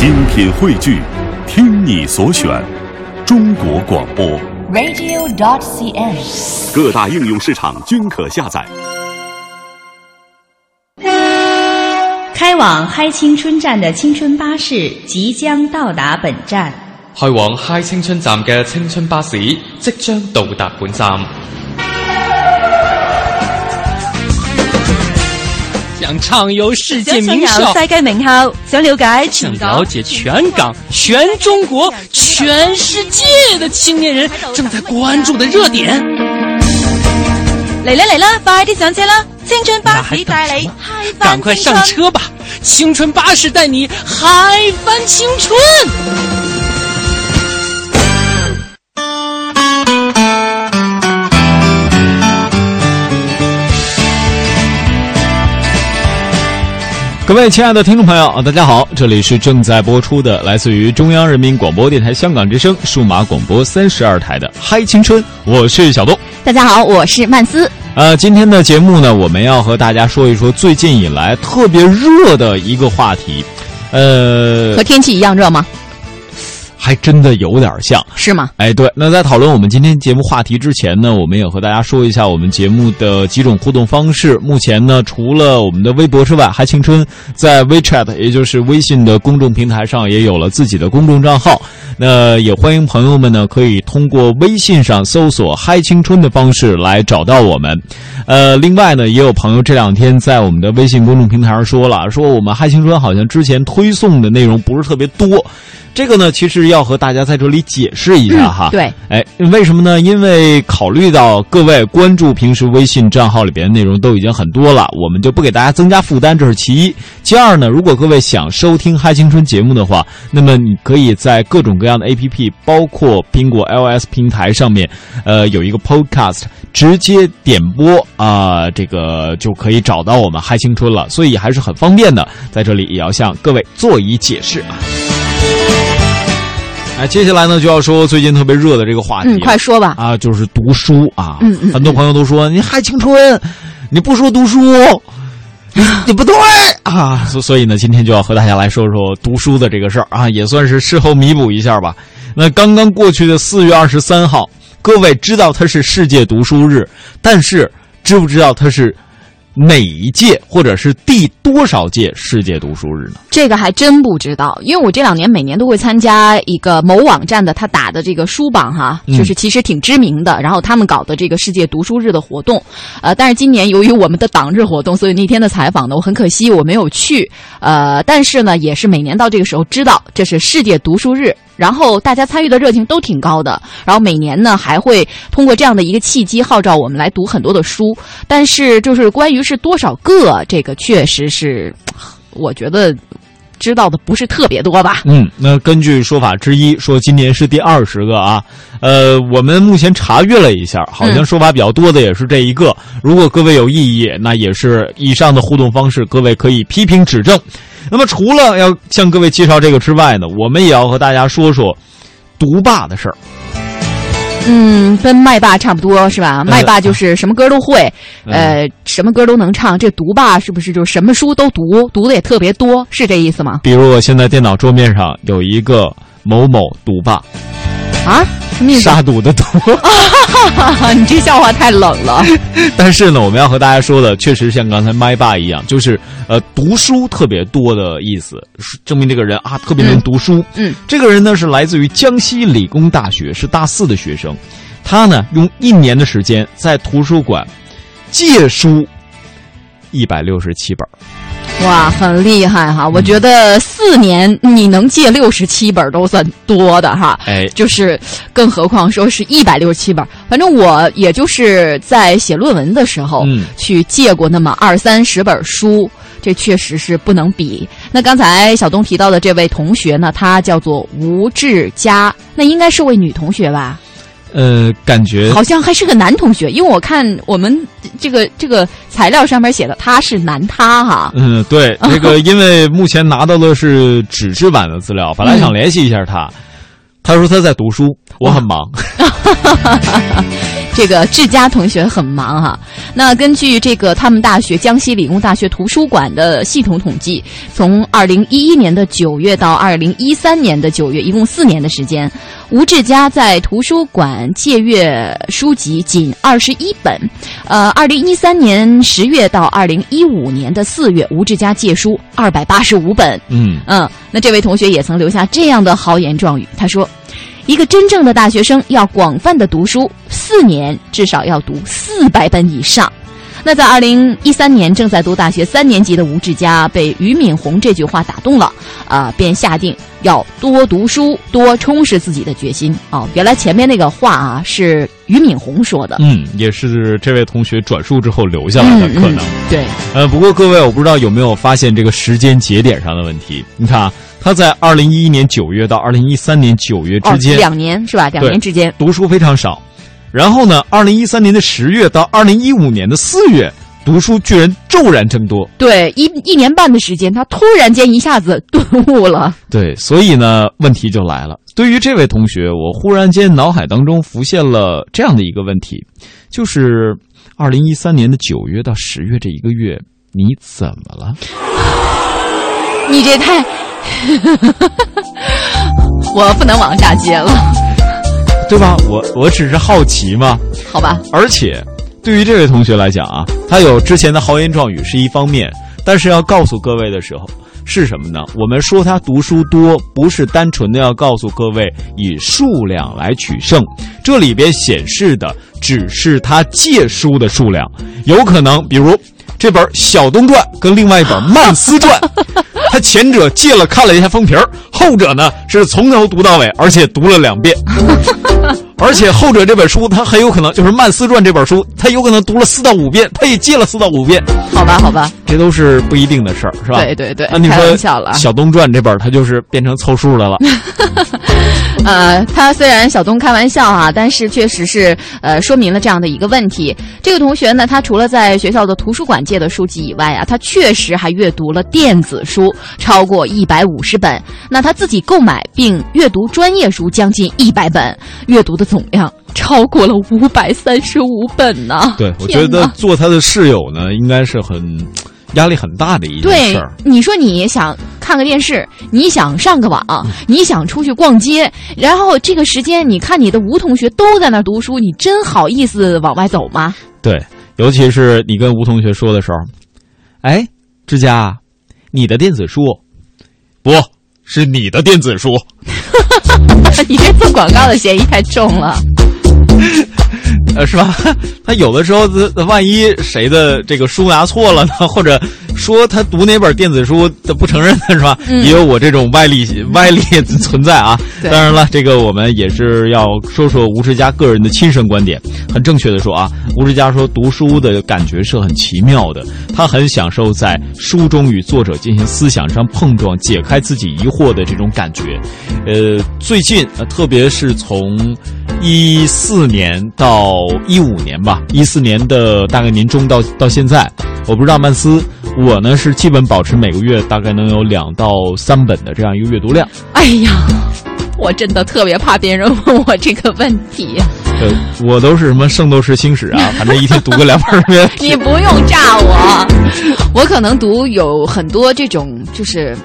精品汇聚，听你所选，中国广播。radio.dot.cn，。各大应用市场均可下载。开往嗨青春站的青春巴士即将到达本站。开往嗨青春站嘅青春巴士即将到达本站。想畅游世界名校，世界名校，想了解全想了解全港、全中国、全世界的青年人正在关注的熱點。嚟啦嚟啦，快啲上車啦！青春巴士帶你什麼嗨翻趕快上車吧！青春巴士帶你嗨翻青春。各位亲爱的听众朋友，大家好，这里是正在播出的来自于中央人民广播电台香港之声数码广播三十二台的《嗨青春》，我是小东。大家好，我是曼斯。呃，今天的节目呢，我们要和大家说一说最近以来特别热的一个话题，呃和，天气一样热吗？还真的有点像。是吗？哎，对，那在讨论我们今天节目话题之前呢，我们也和大家说一下我们节目的几种互动方式。目前呢，除了我们的微博之外，还青春在 WeChat，也就是微信的公众平台上也有了自己的公众账号。那也欢迎朋友们呢，可以通过微信上搜索“嗨青春”的方式来找到我们。呃，另外呢，也有朋友这两天在我们的微信公众平台上说了，说我们嗨青春好像之前推送的内容不是特别多。这个呢，其实要和大家在这里解释一下哈。对，哎，为什么呢？因为考虑到各位关注平时微信账号里边的内容都已经很多了，我们就不给大家增加负担，这是其一。其二呢，如果各位想收听《嗨青春》节目的话，那么你可以在各种各样的 APP，包括苹果 iOS 平台上面，呃，有一个 Podcast，直接点播啊、这个就可以找到我们《嗨青春》了，所以还是很方便的。在这里也要向各位做一解释啊。哎，接下来呢就要说最近特别热的这个话题快说吧。啊，就是读书啊。嗯嗯很多朋友都说你嗨青春，你不说读书，你不对啊。所所以呢，今天就要和大家来说说读书的这个事儿啊，也算是事后弥补一下吧。那刚刚过去的四月二十三号，各位知道它是世界读书日，但是知不知道它是哪一届或者是第多少届世界读书日呢？这个还真不知道，因为我这两年每年都会参加一个某网站的他打的这个书榜哈，嗯就是其实挺知名的。然后他们搞的这个世界读书日的活动，呃，但是今年由于我们的党日活动，所以那天的采访呢，我很可惜我没有去。呃，但是呢，也是每年到这个时候知道这是世界读书日。然后大家参与的热情都挺高的，然后每年呢还会通过这样的一个契机号召我们来读很多的书，但是就是关于是多少个，这个确实是，我觉得知道的不是特别多吧。嗯，那根据说法之一，说今年是第二十个啊。呃，我们目前查阅了一下，好像嗯说法比较多的也是这一个。如果各位有异议，那也是以上的互动方式，各位可以批评指正。那么除了要向各位介绍这个之外呢，我们也要和大家说说独霸的事儿。嗯，跟麦霸差不多是吧？呃麦霸就是什么歌都会，嗯呃，什么歌都能唱。这独霸是不是就是什么书都读，读的也特别多，是这意思吗？比如我现在电脑桌面上有一个某某赌霸，啊，什么意思？杀毒的毒。你这笑话太冷了。但是呢，我们要和大家说的，确实像刚才麦霸一样，就是呃，读书特别多的意思，证明这个人啊特别能读书。嗯，这个人呢是来自于江西理工大学，是大四的学生。他呢用一年的时间在图书馆借书一百六十七本儿。哇，很厉害哈！我觉得四年你能借六十七本都算多的哈。哎，就是，更何况说是一百六十七本。反正我也就是在写论文的时候，嗯去借过那么二三十本书，这确实是不能比。那刚才小东提到的这位同学呢，她叫做吴志佳，那应该是位女同学吧？呃，感觉好像还是个男同学，因为我看我们这个这个材料上面写的他是男他哈。嗯，对，这个因为目前拿到的是纸质版的资料，本来想联系一下他，他说他在读书，我很忙。这个志佳同学很忙哈。那根据这个他们大学江西理工大学图书馆的系统统计，从二零一一年的九月到二零一三年的九月，一共四年的时间，吴志佳在图书馆借阅书籍仅二十一本。呃，二零一三年十月到二零一五年的四月，吴志佳借书二百八十五本。嗯，嗯，那这位同学也曾留下这样的豪言壮语，他说：“一个真正的大学生要广泛的读书，四年至少要读四百本以上。”那在二零一三年正在读大学三年级的吴志佳被俞敏洪这句话打动了，啊、便下定要多读书、多充实自己的决心。哦，原来前面那个话啊是俞敏洪说的，嗯，也是这位同学转述之后留下来的，可能。嗯对，呃，不过各位，我不知道有没有发现这个时间节点上的问题？你看啊，他在二零一一年九月到二零一三年九月之间、哦、两年是吧？两年之间，读书非常少。然后呢，二零一三年的十月到二零一五年的四月，读书居然骤然增多。对，一一年半的时间，他突然间一下子顿悟了。对，所以呢，问题就来了。对于这位同学，我忽然间脑海当中浮现了这样的一个问题，就是二零一三年的九月到十月这一个月，你怎么了？你这太，我不能往下接了，对吧？我我只是好奇嘛。好吧？而且，对于这位同学来讲啊，他有之前的豪言壮语是一方面，但是要告诉各位的时候是什么呢？我们说他读书多，不是单纯的要告诉各位以数量来取胜，这里边显示的只是他借书的数量，有可能比如这本《小东传》跟另外一本《曼斯传》。前者借了看了一下封皮儿，后者呢是从头读到尾，而且读了两遍。而且后者这本书，他很有可能就是《曼斯传》这本书，他有可能读了四到五遍，他也借了四到五遍。好吧，好吧，这都是不一定的事儿，是吧？对对对，那你说小东传》这本，他就是变成凑数的了。呃，他虽然小东开玩笑哈、但是确实是呃说明了这样的一个问题。这个同学呢，他除了在学校的图书馆借的书籍以外啊，他确实还阅读了电子书超过一百五十本。那他自己购买并阅读专业书将近一百本，阅读的总量超过了五百三十五本呢。对，我觉得做他的室友呢，应该是很压力很大的一件事儿。，你说你想看个电视，你想上个网，你想出去逛街，然后这个时间，你看你的吴同学都在那儿读书，你真好意思往外走吗？对，尤其是你跟吴同学说的时候，哎，志佳，你的电子书，不是你的电子书，你这做广告的嫌疑太重了。呃，是吧？他有的时候，万一谁的这个书拿错了呢，或者说他读哪本电子书他不承认的是吧？嗯也有我这种歪理歪理存在啊。对当然了，这个我们也是要说说吴志佳个人的亲身观点。很正确的说啊，吴志佳说读书的感觉是很奇妙的，他很享受在书中与作者进行思想上碰撞，解开自己疑惑的这种感觉。呃，最近呃，特别是从一四年到一五年吧，一四年的大概年中到到现在，我不知道曼斯，我呢是基本保持每个月大概能有两到三本的这样一个阅读量。哎呀，我真的特别怕别人问我这个问题，呃，我都是什么《圣斗士星矢》啊，反正一天读个两本儿你不用炸我，我可能读有很多这种就是。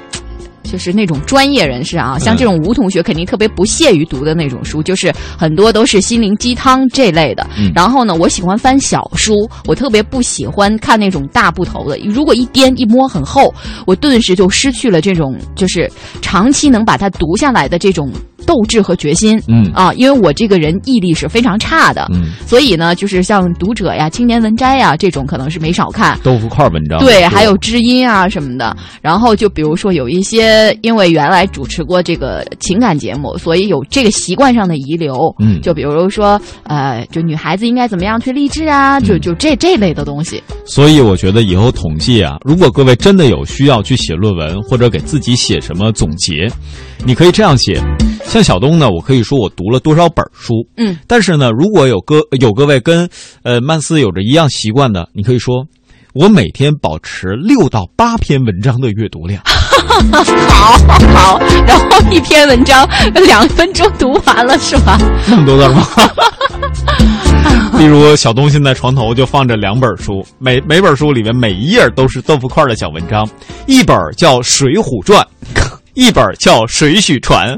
就是那种专业人士啊，像这种吴同学肯定特别不屑于读的那种书，就是很多都是心灵鸡汤这类的。嗯然后呢，我喜欢翻小书，我特别不喜欢看那种大部头的。如果一颠一摸很厚，我顿时就失去了这种就是长期能把它读下来的这种斗志和决心。嗯啊，因为我这个人毅力是非常差的，嗯，所以呢，就是像读者呀、青年文摘呀这种，可能是没少看。豆腐块文章对，还有知音啊什么的。然后就比如说有一些，因为原来主持过这个情感节目，所以有这个习惯上的遗留。嗯就比如说，呃，就女孩子应该怎么样去励志啊，就嗯就这这类的东西。所以我觉得以后统计啊，如果各位真的有需要去写论文或者给自己写什么总结，你可以这样写。像小东呢，我可以说我读了多少本书，嗯，但是呢，如果有各有各位跟呃曼斯有着一样习惯的，你可以说我每天保持六到八篇文章的阅读量。好好，然后一篇文章两分钟读完了是吧？那么多字吗？例如，小东现在床头就放着两本书，每每本书里面每一页都是豆腐块的小文章，一本叫《水浒传》。一本叫《水许传》，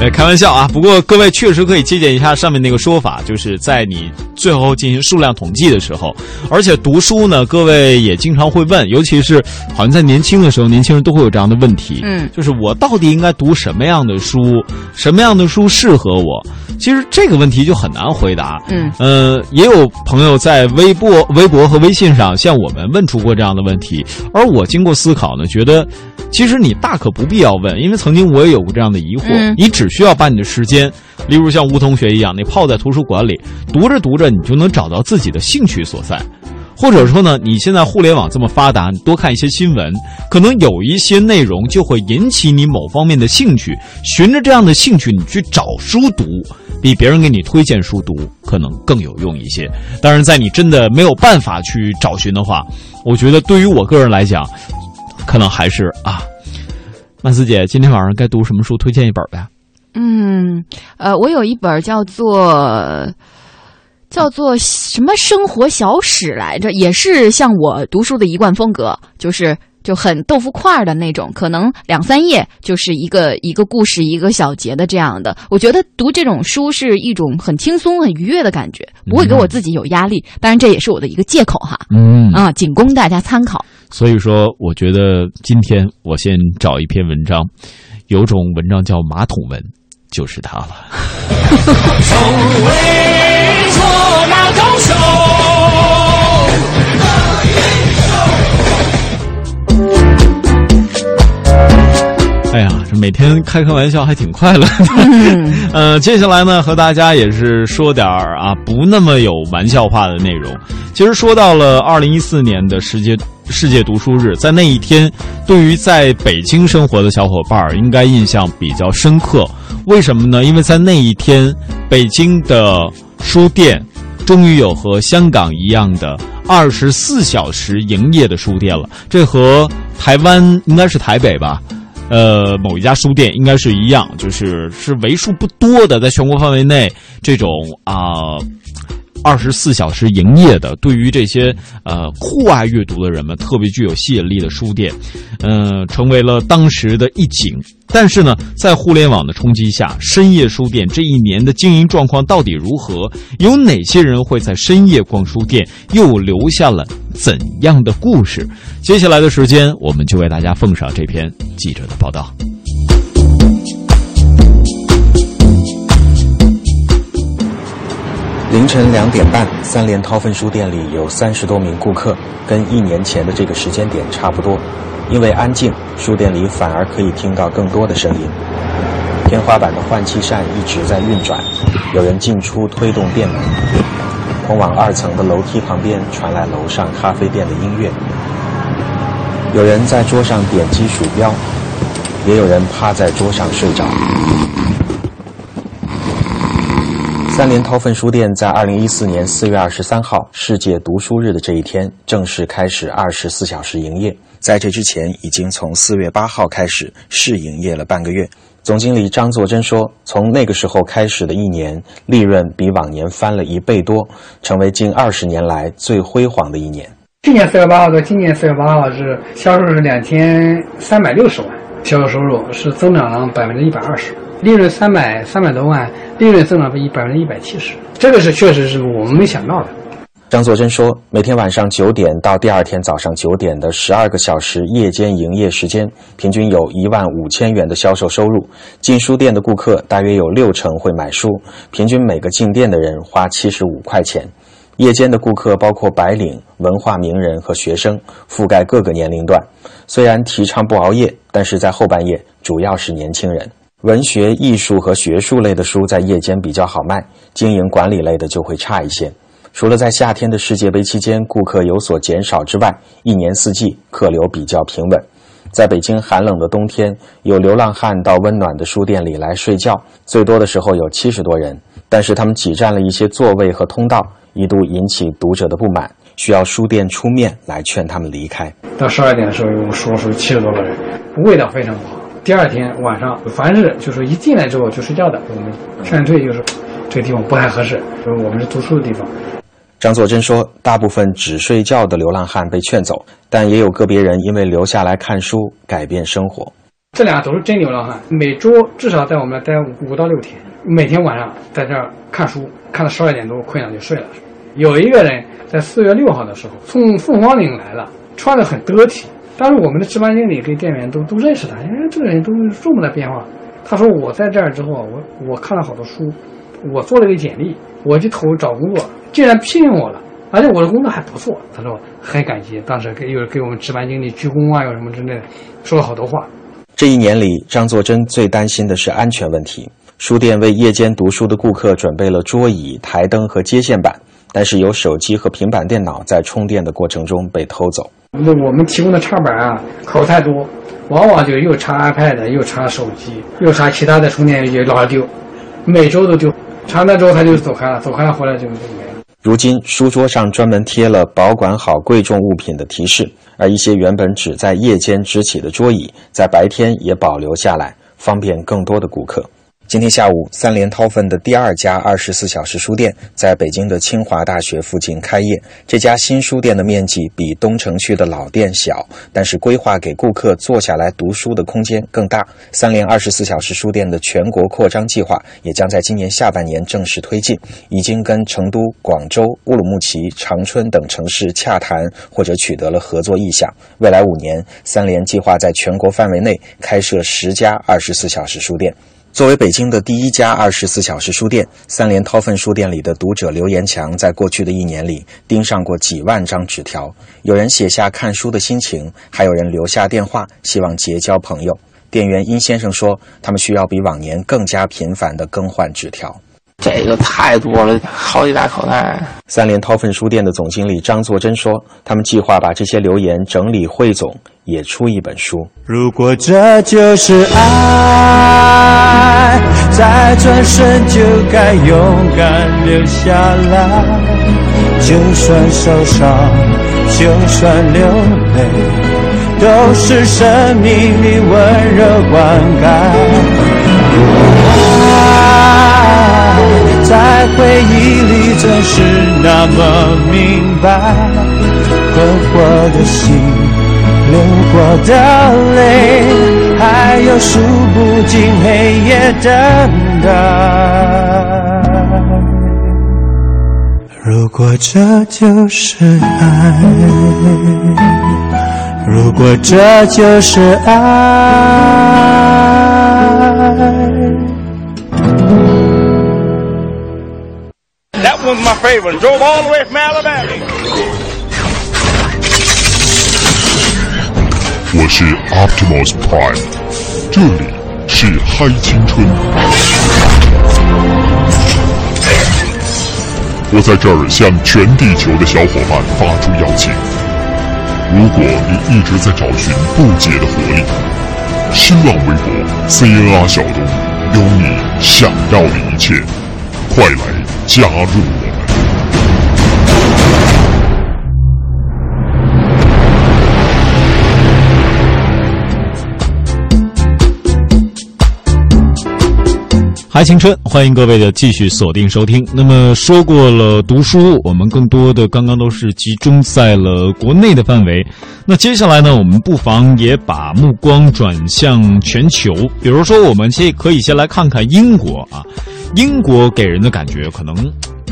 呃，开玩笑啊。不过各位确实可以借鉴一下上面那个说法，就是在你最后进行数量统计的时候，而且读书呢，各位也经常会问，尤其是好像在年轻的时候，年轻人都会有这样的问题，嗯，就是我到底应该读什么样的书，什么样的书适合我？其实这个问题就很难回答，嗯，呃，也有朋友在微博、微博和微信上向我们问出过这样的问题，而我经过思考呢，觉得。其实你大可不必要问，因为曾经我也有过这样的疑惑。嗯你只需要把你的时间，例如像吴同学一样，你泡在图书馆里，读着读着，你就能找到自己的兴趣所在。或者说呢，你现在互联网这么发达，你多看一些新闻，可能有一些内容就会引起你某方面的兴趣。循着这样的兴趣，你去找书读，比别人给你推荐书读可能更有用一些。当然，在你真的没有办法去找寻的话，我觉得对于我个人来讲，可能还是啊，曼斯姐，今天晚上该读什么书？推荐一本呗。嗯，呃，我有一本叫做叫做什么生活小史来着，也是像我读书的一贯风格，就是就很豆腐块儿的那种，可能两三页就是一个一个故事一个小节的这样的。我觉得读这种书是一种很轻松、很愉悦的感觉，不会给我自己有压力。当然，这也是我的一个借口哈。嗯啊，仅供大家参考。所以说，我觉得今天我先找一篇文章，有种文章叫马桶文，就是它了。每天开开玩笑还挺快乐的。呃，接下来呢，和大家也是说点儿啊，不那么有玩笑话的内容。其实说到了二零一四年的世界世界读书日，在那一天，对于在北京生活的小伙伴儿，应该印象比较深刻。为什么呢？因为在那一天，北京的书店终于有和香港一样的二十四小时营业的书店了。这和台湾应该是台北吧？呃，某一家书店应该是一样，就是是为数不多的在全国范围内这种啊。二十四小时营业的，对于这些呃酷爱阅读的人们特别具有吸引力的书店，呃，成为了当时的一景。但是呢，在互联网的冲击下，深夜书店这一年的经营状况到底如何？有哪些人会在深夜逛书店？又留下了怎样的故事？接下来的时间，我们就为大家奉上这篇记者的报道。凌晨两点半，三联韬奋书店里有三十多名顾客，跟一年前的这个时间点差不多。因为安静，书店里反而可以听到更多的声音。天花板的换气扇一直在运转，有人进出推动店门。通往二层的楼梯旁边传来楼上咖啡店的音乐。有人在桌上点击鼠标，也有人趴在桌上睡着。三联韬奋书店在二零一四年四月二十三号世界读书日的这一天正式开始二十四小时营业。在这之前，已经从四月八号开始试营业了半个月。总经理张作珍说：“从那个时候开始的一年，利润比往年翻了一倍多，成为近二十年来最辉煌的一年。去年四月八号到今年四月八号是销售是两千三百六十万，销售收入是增长了百分之一百二十，利润三百三百多万，利润增长一百分之一百七十，这个是确实是我们没想到的。”张作珍说：“每天晚上九点到第二天早上九点的十二个小时夜间营业时间，平均有一万五千元的销售收入。进书店的顾客大约有六成会买书，平均每个进店的人花七十五块钱。夜间的顾客包括白领、文化名人和学生，覆盖各个年龄段。虽然提倡不熬夜，但是在后半夜主要是年轻人。文学、艺术和学术类的书在夜间比较好卖，经营管理类的就会差一些。”除了在夏天的世界杯期间顾客有所减少之外，一年四季客流比较平稳。在北京寒冷的冬天，有流浪汉到温暖的书店里来睡觉，最多的时候有七十多人，但是他们挤占了一些座位和通道，一度引起读者的不满，需要书店出面来劝他们离开。到十二点的时候，有说是七十多个人，味道非常不好。第二天晚上，凡是就是一进来之后就睡觉的，我们劝退就是。这个地方不太合适，说我们是读书的地方。张作珍说，大部分只睡觉的流浪汉被劝走，但也有个别人因为留下来看书改变生活。这俩都是真流浪汉，每周至少在我们那待五到六天，每天晚上在这儿看书，看到十二点多困了就睡了。有一个人在四月六号的时候从凤凰岭来了，穿得很得体。当时我们的值班经理跟店员都都认识他，因为这个人都是这么大变化。他说我在这儿之后，我我看了好多书，我做了个简历，我去投找工作，竟然聘用我了，而且我的工作还不错。他说很感激，当时给又给我们值班经理鞠躬啊，有什么之类的，说了好多话。这一年里，张作珍最担心的是安全问题。书店为夜间读书的顾客准备了桌椅、台灯和接线板，但是有手机和平板电脑在充电的过程中被偷走。那我们提供的插板啊，口太多，往往就又插 iPad，又插手机，又插其他的充电也老是丢，每周都丢。插完之后他就走开了，走开了回来就就没了。如今，书桌上专门贴了保管好贵重物品的提示，而一些原本只在夜间支起的桌椅，在白天也保留下来，方便更多的顾客。今天下午，三联韬奋的第二家二十四小时书店在北京的清华大学附近开业。这家新书店的面积比东城区的老店小，但是规划给顾客坐下来读书的空间更大。三联二十四小时书店的全国扩张计划也将在今年下半年正式推进，已经跟成都、广州、乌鲁木齐、长春等城市洽谈或者取得了合作意向。未来五年，三联计划在全国范围内开设十家二十四小时书店。作为北京的第一家二十四小时书店，三联韬奋书店里的读者刘延强在过去的一年里盯上过几万张纸条，有人写下看书的心情，还有人留下电话，希望结交朋友。店员殷先生说，他们需要比往年更加频繁地更换纸条。这个太多了，好几大口袋。三联韬奋书店的总经理张作珍说，他们计划把这些留言整理汇总，也出一本书。如果这就是爱，再转身就该勇敢留下来。就算受伤，就算流泪，都是生命里温柔灌溉。在回忆里总是那么明白，困惑的心，流过的泪，还有数不尽黑夜等待。如果这就是爱，如果这就是爱。Was my favorite. Drove all the way from Alabama. 我是 Optimus Prime，这里是嗨青春。我在这儿向全地球的小伙伴发出邀请：如果你一直在找寻不解的活力，新浪微博 CNR 小东有你想要的一切，快来！加入我们！嗨，青春，欢迎各位的继续锁定收听。那么说过了读书，我们更多的刚刚都是集中在了国内的范围。那接下来呢，我们不妨也把目光转向全球。比如说，我们先可以先来看看英国啊。英国给人的感觉可能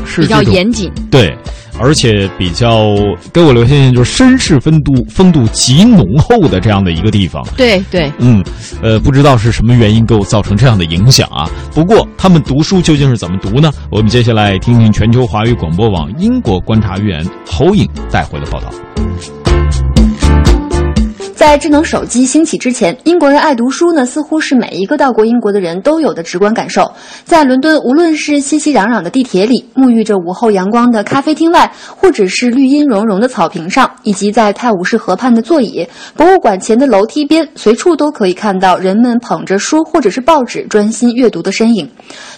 是比较严谨，对，而且比较给我留下印象就是绅士风度风度极浓厚的这样的一个地方。对对，嗯，呃，不知道是什么原因给我造成这样的影响啊。不过他们读书究竟是怎么读呢？我们接下来听听全球华语广播网英国观察员侯颖带回的报道。在智能手机兴起之前，英国人爱读书呢，似乎是每一个到过英国的人都有的直观感受。在伦敦，无论是熙熙攘攘的地铁里，沐浴着午后阳光的咖啡厅外，或者是绿荫融融的草坪上，以及在泰晤士河畔的座椅、博物馆前的楼梯边，随处都可以看到人们捧着书或者是报纸专心阅读的身影。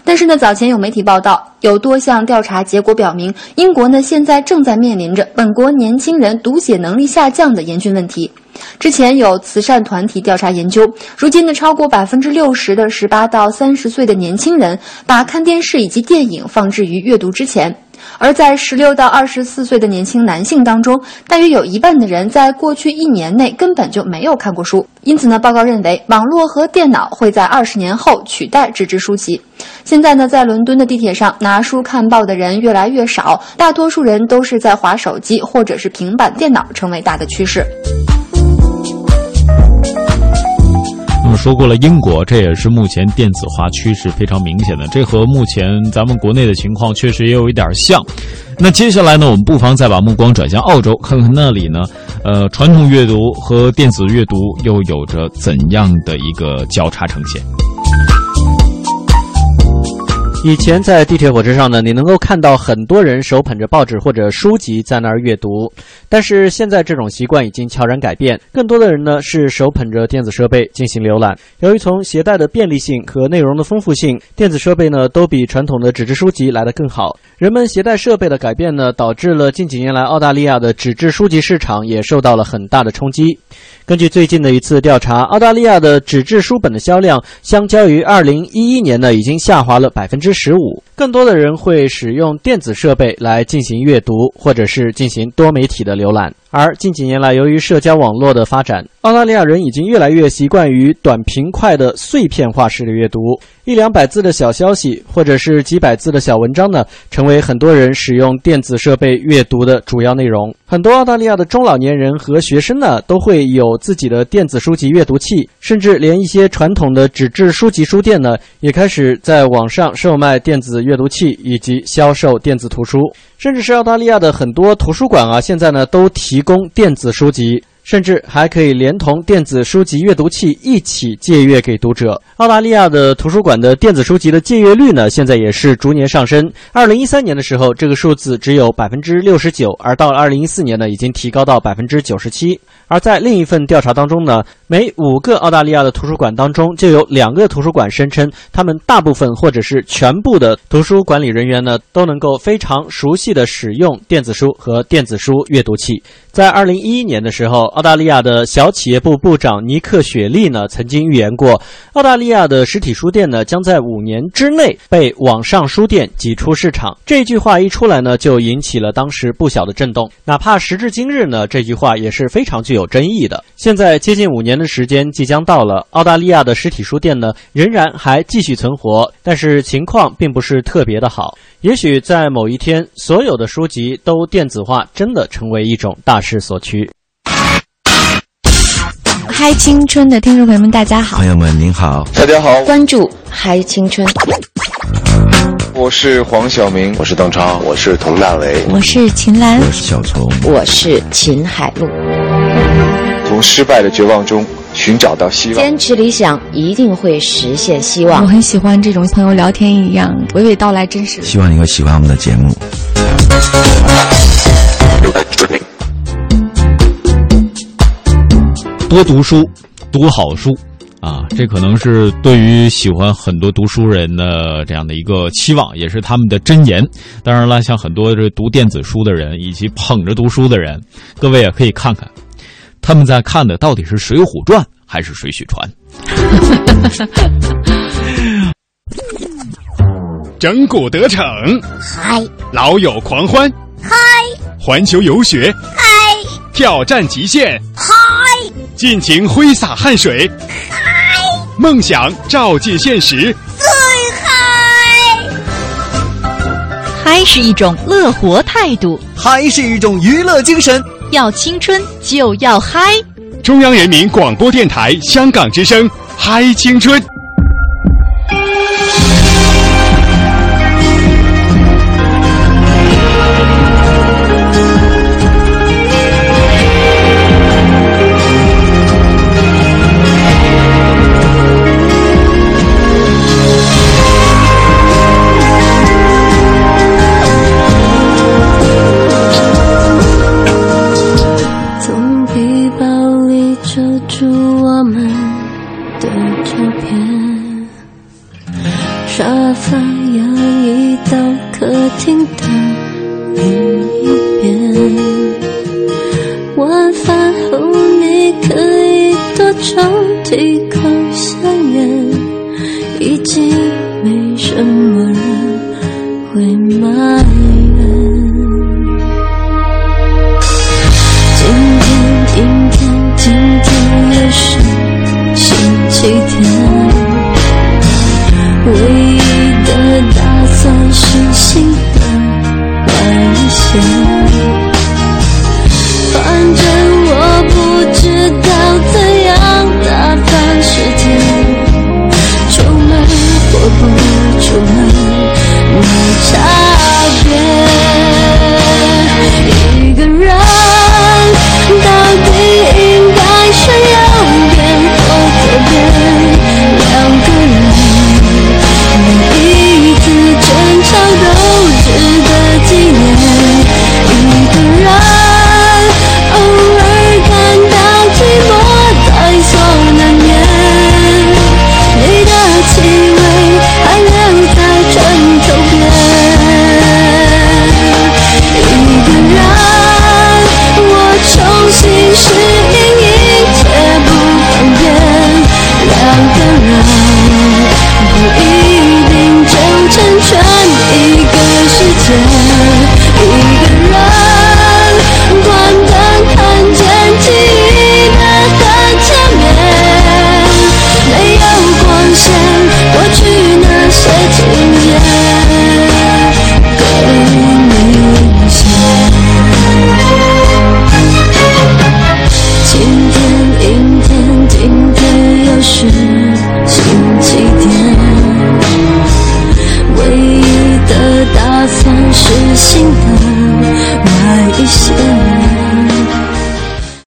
但是呢，早前有媒体报道，有多项调查结果表明，英国呢现在正在面临着本国年轻人读写能力下降的严峻问题。之前有慈善团体调查研究，如今呢，超过百分之六十的十八到三十岁的年轻人把看电视以及电影放置于阅读之前。而在十六到二十四岁的年轻男性当中，大约有一半的人在过去一年内根本就没有看过书。因此呢，报告认为，网络和电脑会在二十年后取代纸质书籍。现在呢，在伦敦的地铁上拿书看报的人越来越少，大多数人都是在划手机或者是平板电脑，成为大的趋势。说过了英国，这也是目前电子化趋势非常明显的，这和目前咱们国内的情况确实也有一点像。那接下来呢，我们不妨再把目光转向澳洲，看看那里呢，呃，传统阅读和电子阅读又有着怎样的一个交叉呈现。以前在地铁火车上呢，你能够看到很多人手捧着报纸或者书籍在那儿阅读，但是现在这种习惯已经悄然改变，更多的人呢是手捧着电子设备进行浏览。由于从携带的便利性和内容的丰富性，电子设备呢都比传统的纸质书籍来得更好。人们携带设备的改变呢，导致了近几年来澳大利亚的纸质书籍市场也受到了很大的冲击。根据最近的一次调查，澳大利亚的纸质书本的销量相较于二零一一年呢，已经下滑了百分之十五。更多的人会使用电子设备来进行阅读，或者是进行多媒体的浏览。而近几年来，由于社交网络的发展，澳大利亚人已经越来越习惯于短平快的碎片化式的阅读，一两百字的小消息，或者是几百字的小文章呢，成为很多人使用电子设备阅读的主要内容。很多澳大利亚的中老年人和学生呢，都会有自己的电子书籍阅读器，甚至连一些传统的纸质书籍书店呢，也开始在网上售卖电子阅读器以及销售电子图书。甚至是澳大利亚的很多图书馆啊，现在呢都提供电子书籍，甚至还可以连同电子书籍阅读器一起借阅给读者。澳大利亚的图书馆的电子书籍的借阅率呢，现在也是逐年上升。二零一三年的时候，这个数字只有百分之六十九，而到了二零一四年呢，已经提高到百分之九十七。而在另一份调查当中呢，每五个澳大利亚的图书馆当中，就有两个图书馆声称，他们大部分或者是全部的图书管理人员呢，都能够非常熟悉的使用电子书和电子书阅读器。在二零一一年的时候，澳大利亚的小企业部部长尼克·雪莉呢，曾经预言过，澳大利亚的实体书店呢，将在五年之内被网上书店挤出市场。这句话一出来呢，就引起了当时不小的震动。哪怕时至今日呢，这句话也是非常具有争议的。现在接近五年的时间即将到了，澳大利亚的实体书店呢，仍然还继续存活，但是情况并不是特别的好。也许在某一天，所有的书籍都电子化，真的成为一种大势所趋。嗨，青春的听众朋友们，大家好！朋友们您好，大家好！关注嗨青春。我是黄晓明，我是邓超，我是佟大为，我是秦岚，我是小虫，我是秦海璐。从失败的绝望中寻找到希望，坚持理想一定会实现希望。我很喜欢这种朋友聊天一样娓娓道来，真实。希望你会喜欢我们的节目。多读书，读好书。啊，这可能是对于喜欢很多读书人的这样的一个期望，也是他们的箴言。当然了，像很多这读电子书的人以及捧着读书的人，各位也可以看看，他们在看的到底是《水浒传》还是《水浒传》。整蛊得逞，嗨；老友狂欢，嗨；环球游学，嗨；挑战极限，嗨；尽情挥洒汗水。嗨梦想照进现实，最嗨！嗨是一种乐活态度，嗨是一种娱乐精神。要青春就要嗨！中央人民广播电台香港之声，嗨青春。